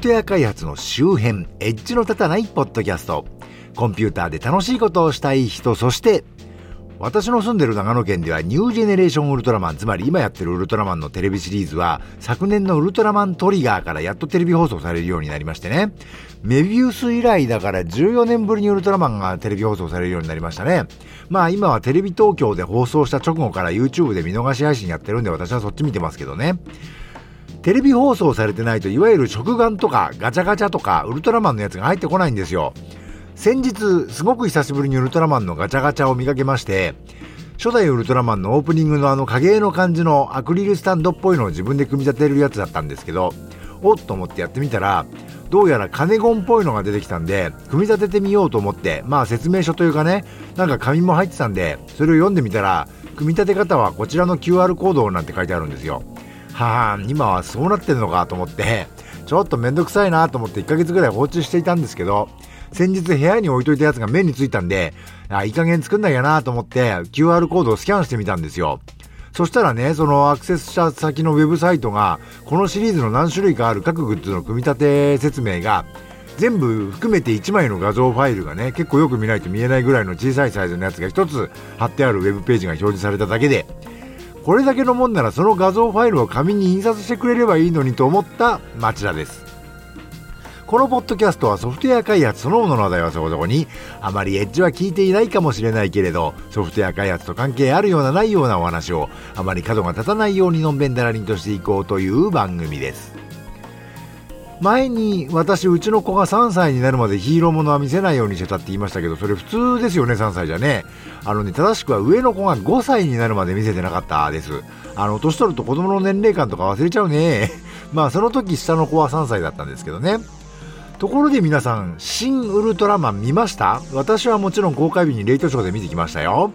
フトウェア開発の周辺、エッジの立たないポッドキャスト。コンピューターで楽しいことをしたい人、そして私の住んでる長野県ではニュージェネレーションウルトラマン、つまり今やってるウルトラマンのテレビシリーズは昨年のウルトラマントリガーからやっとテレビ放送されるようになりましてね。メビウス以来だから14年ぶりにウルトラマンがテレビ放送されるようになりましたね。まあ今はテレビ東京で放送した直後から YouTube で見逃し配信やってるんで私はそっち見てますけどね。テレビ放送されてないといわゆる食玩とかガチャガチャとかウルトラマンのやつが入ってこないんですよ。先日、すごく久しぶりにウルトラマンのガチャガチャを見かけまして、初代ウルトラマンのオープニングのあの影絵の感じのアクリルスタンドっぽいのを自分で組み立てるやつだったんですけど、おっと思ってやってみたら、どうやらカネゴンっぽいのが出てきたんで、組み立ててみようと思って、まあ説明書というかね、なんか紙も入ってたんで、それを読んでみたら、組み立て方はこちらの QR コードなんて書いてあるんですよ。はあ、今はそうなってるのかと思って、ちょっとめんどくさいなと思って1ヶ月ぐらい放置していたんですけど、先日部屋に置いといたやつが目についたんで、あ、いい加減作んなきゃなと思って QR コードをスキャンしてみたんですよ。そしたらね、そのアクセスした先のウェブサイトが、このシリーズの何種類かある各グッズの組み立て説明が、全部含めて1枚の画像ファイルがね、結構よく見ないと見えないぐらいの小さいサイズのやつが1つ貼ってあるウェブページが表示されただけで、これだけのもんならその画像ファイルを紙に印刷してくれればいいのにと思った町田です。このポッドキャストはソフトウェア開発そのものの話題はそこそこに、あまりエッジは聞いていないかもしれないけれど、ソフトウェア開発と関係あるようなないようなお話を、あまり角が立たないようにのんべんだらりんとしていこうという番組です。前に私、うちの子が3歳になるまでヒーローものは見せないようにしてたって言いましたけど、それ普通ですよね、3歳じゃね。あのね、正しくは上の子が5歳になるまで見せてなかったです。あの、年取ると子供の年齢感とか忘れちゃうね。まあ、その時下の子は3歳だったんですけどね。ところで皆さん、新ウルトラマン見ました？私はもちろん公開日にレイトショーで見てきましたよ。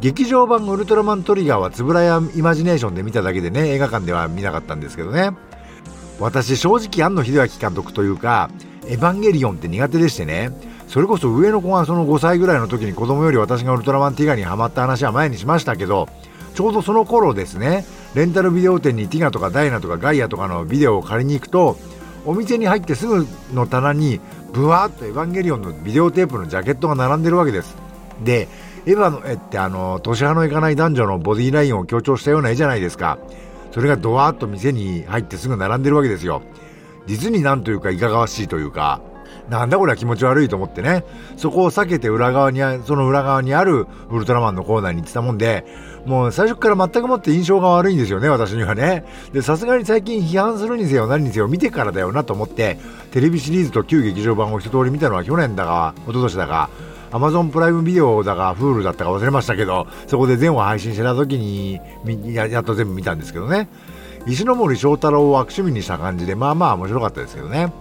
劇場版ウルトラマントリガーはつぶらやイマジネーションで見ただけでね、映画館では見なかったんですけどね。私正直庵野秀明監督というか、エヴァンゲリオンって苦手でしてね、それこそ上の子がその5歳ぐらいの時に子供より私がウルトラマンティガにハマった話は前にしましたけど、ちょうどその頃ですね、レンタルビデオ店にティガとかダイナとかガイアとかのビデオを借りに行くと、お店に入ってすぐの棚にブワーッとエヴァンゲリオンのビデオテープのジャケットが並んでるわけです。でエヴァの絵ってあの年派のいかない男女のボディラインを強調したような絵じゃないですか。それがドワーッと店に入ってすぐ並んでるわけですよ。実になんというかいかがわしいというか。なんだこれは気持ち悪いと思ってね、そこを避けて裏側に、その裏側にあるウルトラマンのコーナーに行ってたもんで、もう最初から全くもって印象が悪いんですよね、私にはね。で、さすがに最近批判するにせよ何にせよ見てからだよなと思って、テレビシリーズと旧劇場版を一通り見たのは去年だか、一昨年だか、アマゾンプライムビデオだか、フールだったか忘れましたけど、そこで全話配信してた時にや、やっと全部見たんですけどね。石森章太郎を悪趣味にした感じで、まあまあ面白かったですけどね。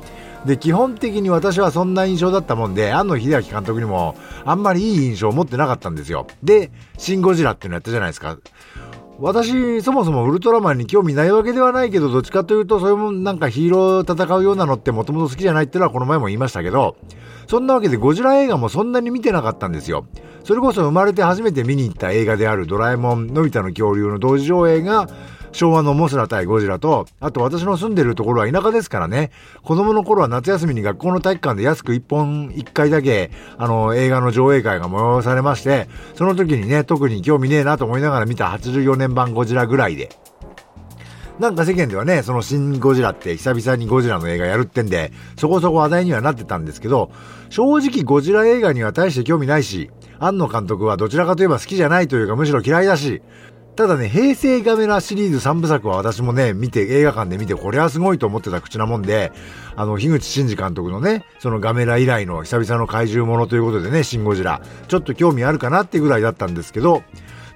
で、基本的に私はそんな印象だったもんで、庵野秀明監督にもあんまりいい印象を持ってなかったんですよ。で、シン・ゴジラっていうのやったじゃないですか。私、そもそもウルトラマンに興味ないわけではないけど、どっちかというと、そういうもんなんかヒーロー戦うようなのってもともと好きじゃないっていうのはこの前も言いましたけど、そんなわけでゴジラ映画もそんなに見てなかったんですよ。それこそ生まれて初めて見に行った映画であるドラえもん、のび太の恐竜の同時上映が、昭和のモスラ対ゴジラと、あと私の住んでるところは田舎ですからね、子供の頃は夏休みに学校の体育館で安く1本1回だけ、あの、映画の上映会が催されまして、その時にね、特に興味ねえなと思いながら見た84年版ゴジラぐらいで、なんか世間ではね、その新ゴジラって久々にゴジラの映画やるってんで、そこそこ話題にはなってたんですけど、正直ゴジラ映画には大して興味ないし、庵野監督はどちらかといえば好きじゃないというかむしろ嫌いだし、ただね、平成ガメラシリーズ3部作は私もね、見て、映画館で見て、これはすごいと思ってた口なもんで、あの、樋口真嗣監督のね、そのガメラ以来の久々の怪獣ものということでね、シン・ゴジラ、ちょっと興味あるかなってぐらいだったんですけど、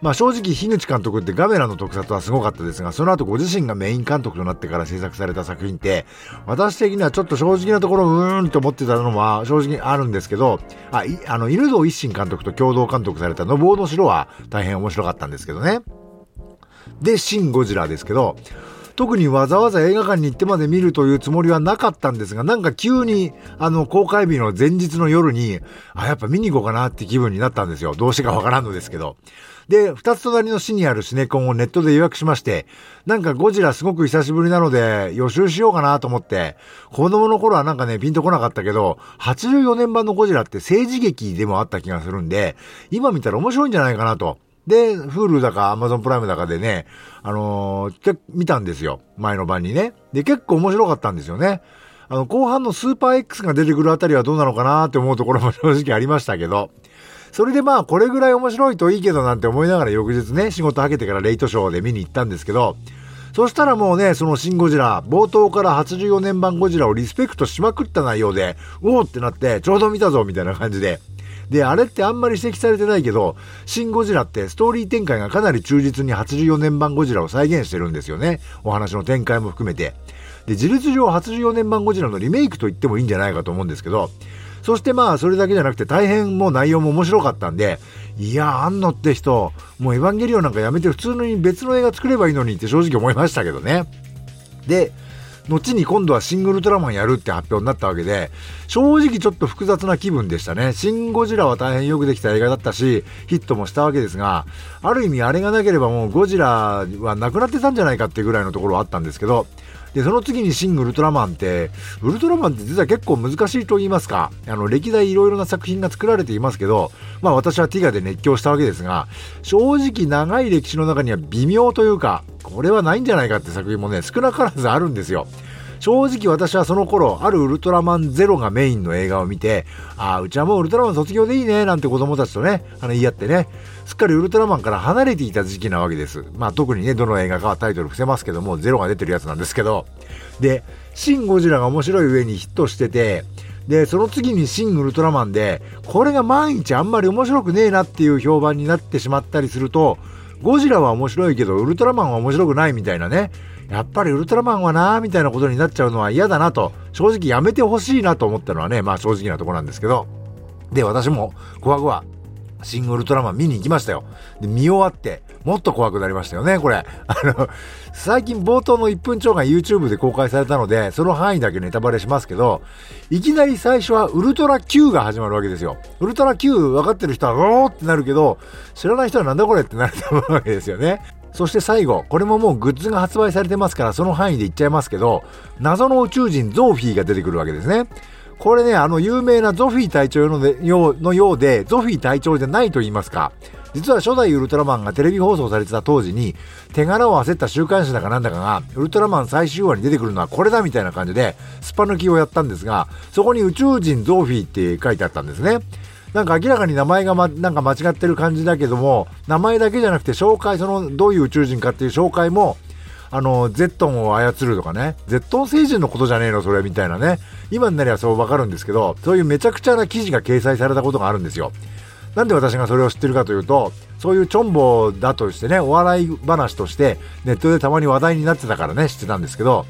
まあ正直、樋口監督ってガメラの特撮はすごかったですが、その後ご自身がメイン監督となってから制作された作品って、私的にはちょっと正直なところ、うーんと思ってたのは正直あるんですけど、あ、いあの、犬堂一心監督と共同監督されたのぼうの城は大変面白かったんですけどね。で、シン・ゴジラですけど、特にわざわざ映画館に行ってまで見るというつもりはなかったんですが、なんか急に、あの、公開日の前日の夜に、あ、やっぱ見に行こうかなって気分になったんですよ。どうしてかわからんのですけど。で、二つ隣の市にあるシネコンをネットで予約しまして、なんかゴジラすごく久しぶりなので予習しようかなと思って、子供の頃はなんかね、ピンとこなかったけど、84年版のゴジラって政治劇でもあった気がするんで、今見たら面白いんじゃないかなと。で、Hulu だか Amazon プライムだかでね、あのー、見たんですよ。前の晩にね。で、結構面白かったんですよね。あの、後半のスーパー X が出てくるあたりはどうなのかなって思うところも正直ありましたけど、それでまあ、これぐらい面白いといいけどなんて思いながら翌日ね、仕事はけてからレイトショーで見に行ったんですけど、そしたらもうね、そのシン・ゴジラ、冒頭から84年版ゴジラをリスペクトしまくった内容で、おおってなって、ちょうど見たぞみたいな感じで。で、あれってあんまり指摘されてないけど、シン・ゴジラってストーリー展開がかなり忠実に84年版ゴジラを再現してるんですよね。お話の展開も含めて。で、事実上84年版ゴジラのリメイクと言ってもいいんじゃないかと思うんですけど、そしてまあ、それだけじゃなくて大変もう内容も面白かったんで、いや、あんのって人、もうエヴァンゲリオンなんかやめて普通に別の映画作ればいいのにって正直思いましたけどね。で、後に今度はシングルトラマンやるって発表になったわけで、正直ちょっと複雑な気分でしたね。シン・ゴジラは大変よくできた映画だったし、ヒットもしたわけですが、ある意味あれがなければもうゴジラはなくなってたんじゃないかってぐらいのところはあったんですけど、で、その次にシン・ウルトラマンって、ウルトラマンって実は結構難しいと言いますか、あの、歴代いろいろな作品が作られていますけど、まあ私はティガで熱狂したわけですが、正直長い歴史の中には微妙というか、これはないんじゃないかって作品もね、少なからずあるんですよ。正直私はその頃、あるウルトラマンゼロがメインの映画を見て、ああ、うちはもうウルトラマン卒業でいいね、なんて子供たちとね、あの言い合ってね、すっかりウルトラマンから離れていた時期なわけです。まあ特にね、どの映画かはタイトル伏せますけども、ゼロが出てるやつなんですけど、で、シン・ゴジラが面白い上にヒットしてて、で、その次にシン・ウルトラマンで、これが毎日あんまり面白くねえなっていう評判になってしまったりすると、ゴジラは面白いけど、ウルトラマンは面白くないみたいなね、やっぱりウルトラマンはなーみたいなことになっちゃうのは嫌だなと、正直やめてほしいなと思ったのはね、まあ正直なとこなんですけど。で、私も、こわごわ、シングルトラマン見に行きましたよ。で、見終わって、もっと怖くなりましたよね、これ。あの、最近冒頭の1分超が YouTube で公開されたので、その範囲だけネタバレしますけど、いきなり最初はウルトラ Q が始まるわけですよ。ウルトラ Q 分かってる人は、おーってなるけど、知らない人はなんだこれってなると思うわけですよね。そして最後、これももうグッズが発売されてますからその範囲で言っちゃいますけど、謎の宇宙人ゾーフィーが出てくるわけですね。これね、あの有名なゾフィー隊長のでようのようで、ゾフィー隊長じゃないと言いますか。実は初代ウルトラマンがテレビ放送されてた当時に、手柄を焦った週刊誌だかなんだかが、ウルトラマン最終話に出てくるのはこれだみたいな感じで、スパ抜きをやったんですが、そこに宇宙人ゾーフィーって書いてあったんですね。なんか明らかに名前が、ま、なんか間違ってる感じだけども、名前だけじゃなくて紹介、その、どういう宇宙人かっていう紹介も、あの、ゼットンを操るとかね、ゼットン星人のことじゃねえの、それ、みたいなね。今になりゃそうわかるんですけど、そういうめちゃくちゃな記事が掲載されたことがあるんですよ。なんで私がそれを知ってるかというと、そういうチョンボだとしてね、お笑い話としてネットでたまに話題になってたからね、知ってたんですけど、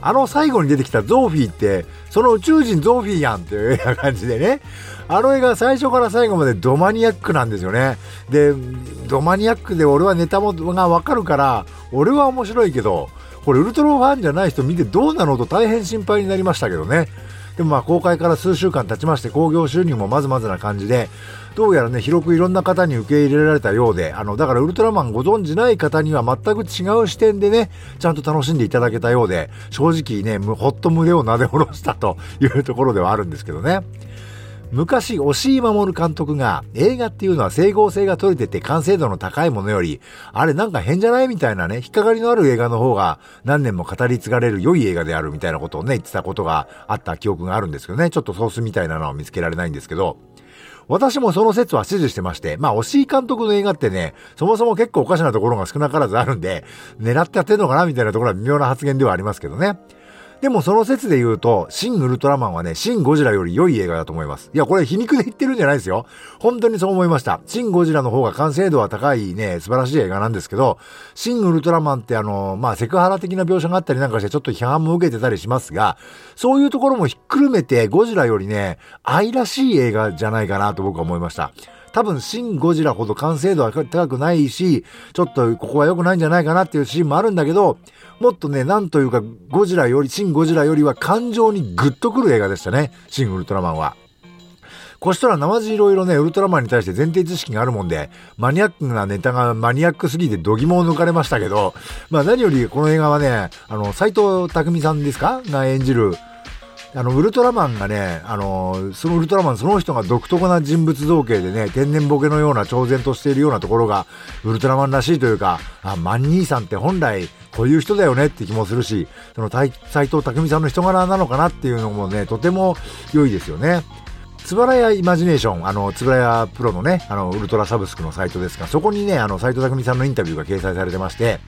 あの最後に出てきたゾーフィーって、その宇宙人ゾーフィーやんっていうような感じでね、あの映画最初から最後までドマニアックなんですよね。で、ドマニアックで俺はネタもがわかるから、俺は面白いけど、これウルトラファンじゃない人見てどうなのと大変心配になりましたけどね。でもまあ公開から数週間経ちまして興行収入もまずまずな感じで、どうやらね、広くいろんな方に受け入れられたようで、あの、だからウルトラマンご存じない方には全く違う視点でね、ちゃんと楽しんでいただけたようで、正直ね、ほっと胸をなで下ろしたというところではあるんですけどね。昔、押井守監督が映画っていうのは整合性が取れてて完成度の高いものより、あれなんか変じゃないみたいなね、引っかかりのある映画の方が何年も語り継がれる良い映画であるみたいなことをね、言ってたことがあった記憶があるんですけどね、ちょっとソースみたいなのは見つけられないんですけど、私もその説は支持してまして、まあ、押井監督の映画ってね、そもそも結構おかしなところが少なからずあるんで、狙ってやってんのかなみたいなところは微妙な発言ではありますけどね。でもその説で言うと、シン・ウルトラマンはね、シン・ゴジラより良い映画だと思います。いや、これ皮肉で言ってるんじゃないですよ。本当にそう思いました。シン・ゴジラの方が完成度は高いね、素晴らしい映画なんですけど、シン・ウルトラマンってあの、まあ、セクハラ的な描写があったりなんかしてちょっと批判も受けてたりしますが、そういうところもひっくるめて、ゴジラよりね、愛らしい映画じゃないかなと僕は思いました。多分、シン・ゴジラほど完成度は高くないし、ちょっとここは良くないんじゃないかなっていうシーンもあるんだけど、もっとね、なんというか、ゴジラより、シン・ゴジラよりは感情にグッとくる映画でしたね。シン・ウルトラマンは。こしたら生地いろいろね、ウルトラマンに対して前提知識があるもんで、マニアックなネタがマニアックすぎて度肝を抜かれましたけど、まあ何よりこの映画はね、あの、斎藤匠さんですか？が演じる、あの、ウルトラマンがね、あの、そのウルトラマンその人が独特な人物造形でね、天然ボケのような超然としているようなところが、ウルトラマンらしいというか、あ、マン兄さんって本来こういう人だよねって気もするし、その斎藤匠さんの人柄なのかなっていうのもね、とても良いですよね。つばらやイマジネーション、あの、つばらやプロのね、あの、ウルトラサブスクのサイトですが、そこにね、あの、斎藤匠さんのインタビューが掲載されてまして、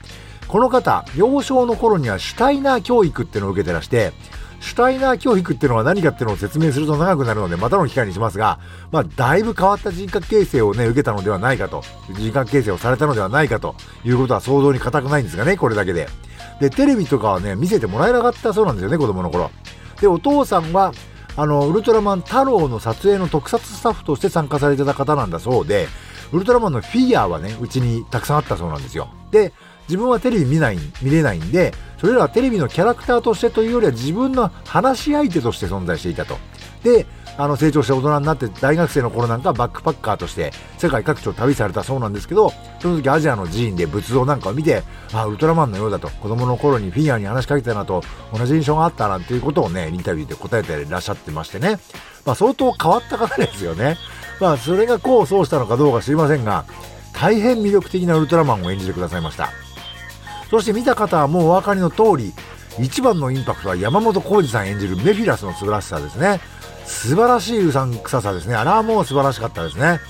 この方、幼少の頃にはシュタイナー教育っていうのを受けてらして、シュタイナー教育っていうのは何かっていうのを説明すると長くなるので、またの機会にしますが、まあ、だいぶ変わった人格形成をね、受けたのではないかと、人格形成をされたのではないかということは想像に難くないんですがね、これだけで。で、テレビとかはね、見せてもらえなかったそうなんですよね、子供の頃。で、お父さんは、あの、ウルトラマン太郎の撮影の特撮スタッフとして参加されてた方なんだそうで、ウルトラマンのフィギュアはね、うちにたくさんあったそうなんですよ。で、自分はテレビ見ない、見れないんで、それらはテレビのキャラクターとしてというよりは自分の話し相手として存在していたと。で、あの成長して大人になって大学生の頃なんかバックパッカーとして世界各地を旅されたそうなんですけど、その時アジアの寺院で仏像なんかを見て、あ、ウルトラマンのようだと、子供の頃にフィギュアに話しかけたなと同じ印象があったなんていうことをね、インタビューで答えていらっしゃってましてね。まあ相当変わった方ですよね。まあそれが功を奏したのかどうか知りませんが、大変魅力的なウルトラマンを演じてくださいました。そして見た方はもうお分かりの通り、一番のインパクトは山本浩二さん演じるメフィラスの素晴らしさですね。素晴らしいうさんくささですね。あれはもう素晴らしかったですね。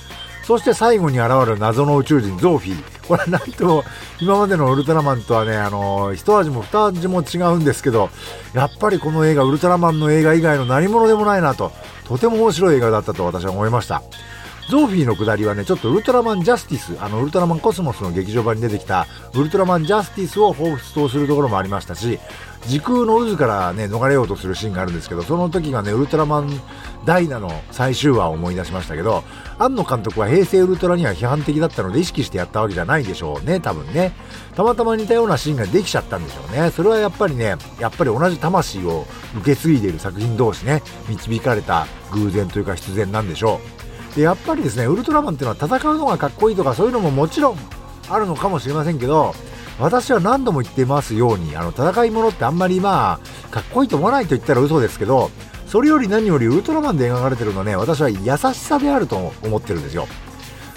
そして最後に現れる謎の宇宙人ゾーフィー。これはなんと今までのウルトラマンとはね、あの、一味も二味も違うんですけど、やっぱりこの映画、ウルトラマンの映画以外の何者でもないなと、とても面白い映画だったと私は思いました。ゾーフィーの下りはね、ちょっとウルトラマンジャスティス、あの、ウルトラマンコスモスの劇場版に出てきた、ウルトラマンジャスティスを彷彿とするところもありましたし、時空の渦からね、逃れようとするシーンがあるんですけど、その時がね、ウルトラマンダイナの最終話を思い出しましたけど、庵野監督は平成ウルトラには批判的だったので意識してやったわけじゃないでしょうね、多分ね。たまたま似たようなシーンができちゃったんでしょうね。それはやっぱりね、やっぱり同じ魂を受け継いでいる作品同士ね、導かれた偶然というか必然なんでしょう。で、やっぱりですね、ウルトラマンっていうのは戦うのがかっこいいとかそういうのももちろんあるのかもしれませんけど、私は何度も言ってますように、あの、戦い物ってあんまりまあ、かっこいいと思わないと言ったら嘘ですけど、それより何よりウルトラマンで描かれてるのね、私は優しさであると思ってるんですよ。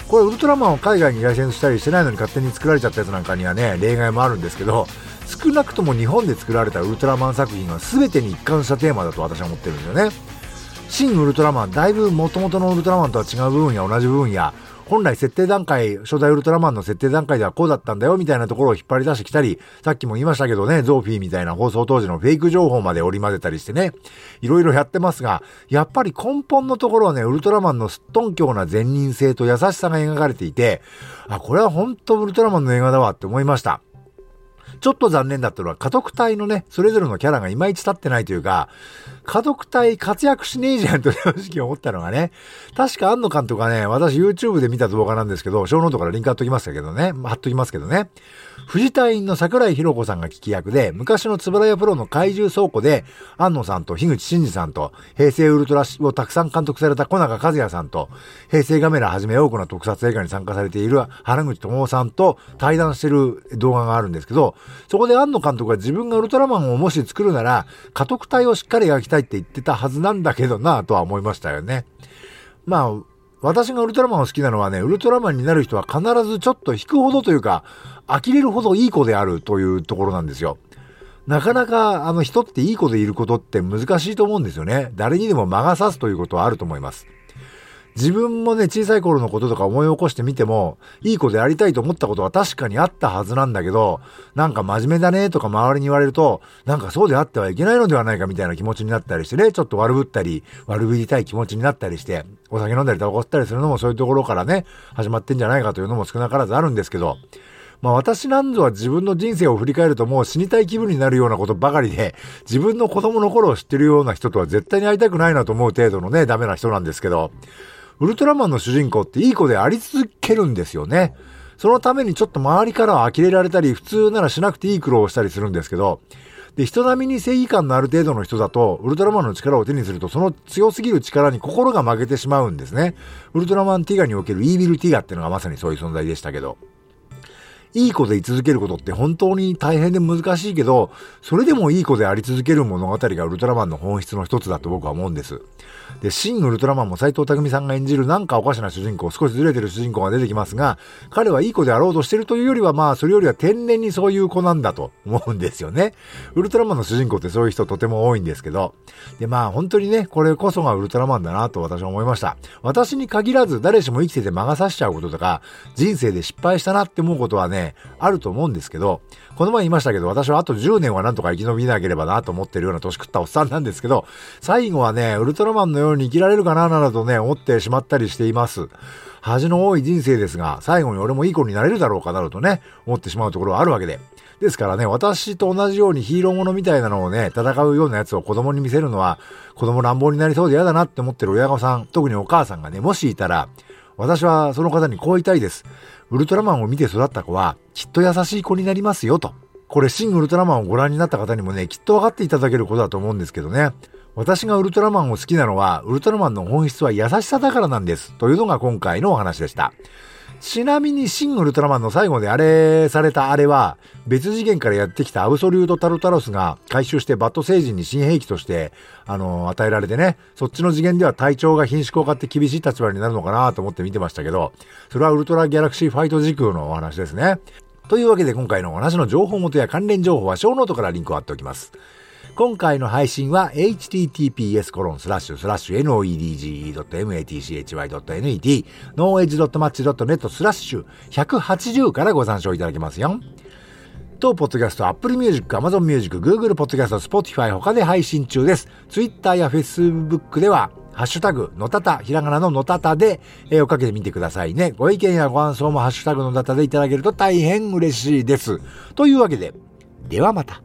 これウルトラマンを海外にライセンスしたりしてないのに勝手に作られちゃったやつなんかにはね、例外もあるんですけど、少なくとも日本で作られたウルトラマン作品は全てに一貫したテーマだと私は思ってるんですよね。新ウルトラマン、だいぶ元々のウルトラマンとは違う部分や同じ部分や、本来設定段階、初代ウルトラマンの設定段階ではこうだったんだよみたいなところを引っ張り出してきたり、さっきも言いましたけどね、ゾーフィーみたいな放送当時のフェイク情報まで織り交ぜたりしてね、いろいろやってますが、やっぱり根本のところはね、ウルトラマンのすっとんきょうな善人性と優しさが描かれていて、あ、これは本当ウルトラマンの映画だわって思いました。ちょっと残念だったのは、禍特対のね、それぞれのキャラがいまいち立ってないというか、禍特対活躍しねえじゃんと正直思ったのがね、確か庵野監督がね、私 YouTube で見た動画なんですけど、ショーノートからリンク貼っときますけどね、貼っときますけどね、フジ隊員の桜井浩子さんが聞き役で、昔のつぶらやプロの怪獣倉庫で、安野さんと樋口真嗣さんと、平成ウルトラをたくさん監督された小中和也さんと、平成ガメラはじめ多くの特撮映画に参加されている原口智夫さんと対談してる動画があるんですけど、そこで安野監督が自分がウルトラマンをもし作るなら、家督隊をしっかり描きたいって言ってたはずなんだけどなぁとは思いましたよね。まあ、私がウルトラマンを好きなのはね、ウルトラマンになる人は必ずちょっと引くほどというか、呆れるほどいい子であるというところなんですよ。なかなかあの人っていい子でいることって難しいと思うんですよね。誰にでも魔が差すということはあると思います。自分もね、小さい頃のこととか思い起こしてみても、いい子でありたいと思ったことは確かにあったはずなんだけど、なんか真面目だねとか周りに言われると、なんかそうであってはいけないのではないかみたいな気持ちになったりしてね、ちょっと悪ぶったり、悪ぶりたい気持ちになったりして、お酒飲んだりタバコ吸ったりするのもそういうところからね、始まってんじゃないかというのも少なからずあるんですけど、まあ私なんぞは自分の人生を振り返るともう死にたい気分になるようなことばかりで、自分の子供の頃を知ってるような人とは絶対に会いたくないなと思う程度のね、ダメな人なんですけど、ウルトラマンの主人公っていい子であり続けるんですよね。そのためにちょっと周りからは呆れられたり、普通ならしなくていい苦労をしたりするんですけど、で、人並みに正義感のある程度の人だと、ウルトラマンの力を手にすると、その強すぎる力に心が負けてしまうんですね。ウルトラマンティガにおけるイービルティガっていうのがまさにそういう存在でしたけど。いい子で居続けることって本当に大変で難しいけど、それでもいい子であり続ける物語がウルトラマンの本質の一つだと僕は思うんです。で、新ウルトラマンも斎藤匠さんが演じるなんかおかしな主人公、少しずれてる主人公が出てきますが、彼はいい子であろうとしてるというよりは、まあ、それよりは天然にそういう子なんだと思うんですよね。ウルトラマンの主人公ってそういう人とても多いんですけど、で、まあ、本当にね、これこそがウルトラマンだなと私は思いました。私に限らず誰しも生きてて魔が差しちゃうこととか、人生で失敗したなって思うことはね、あると思うんですけど、この前言いましたけど、私はあと10年はなんとか生き延びなければなと思ってるような年食ったおっさんなんですけど、最後はね、ウルトラマンのように生きられるかななどとね、思ってしまったりしています。恥の多い人生ですが、最後に俺もいい子になれるだろうかなどとね、思ってしまうところはあるわけで。ですからね、私と同じようにヒーローものみたいなのをね、戦うようなやつを子供に見せるのは、子供乱暴になりそうで嫌だなって思ってる親御さん、特にお母さんがね、もしいたら、私はその方にこう言いたいです。ウルトラマンを見て育った子は、きっと優しい子になりますよと。これ、シン・ウルトラマンをご覧になった方にもね、きっとわかっていただけることだと思うんですけどね。私がウルトラマンを好きなのは、ウルトラマンの本質は優しさだからなんです。というのが今回のお話でした。ちなみに、シン・ウルトラマンの最後であれされたあれは、別次元からやってきたアブソリュート・タルタロスが回収してバット星人に新兵器として、あの、与えられてね、そっちの次元では隊長が品種効果って厳しい立場になるのかなと思って見てましたけど、それはウルトラギャラクシーファイト時空のお話ですね。というわけで今回のお話の情報元や関連情報はショーノートからリンクを貼っておきます。今回の配信は https コロンスラッシュスラッシュ noedge.matchy.net noedge.match.net スラッシュ180からご参照いただけますよ。当ポッドキャスト、Apple Music、Amazon Music、Google ポッドキャスト、Spotify 他で配信中です。Twitter や Facebook では、ハッシュタグ、のたた、ひらがなののたたで、えー、追っかけてみてくださいね。ご意見やご感想もハッシュタグのたたでいただけると大変嬉しいです。というわけで、ではまた。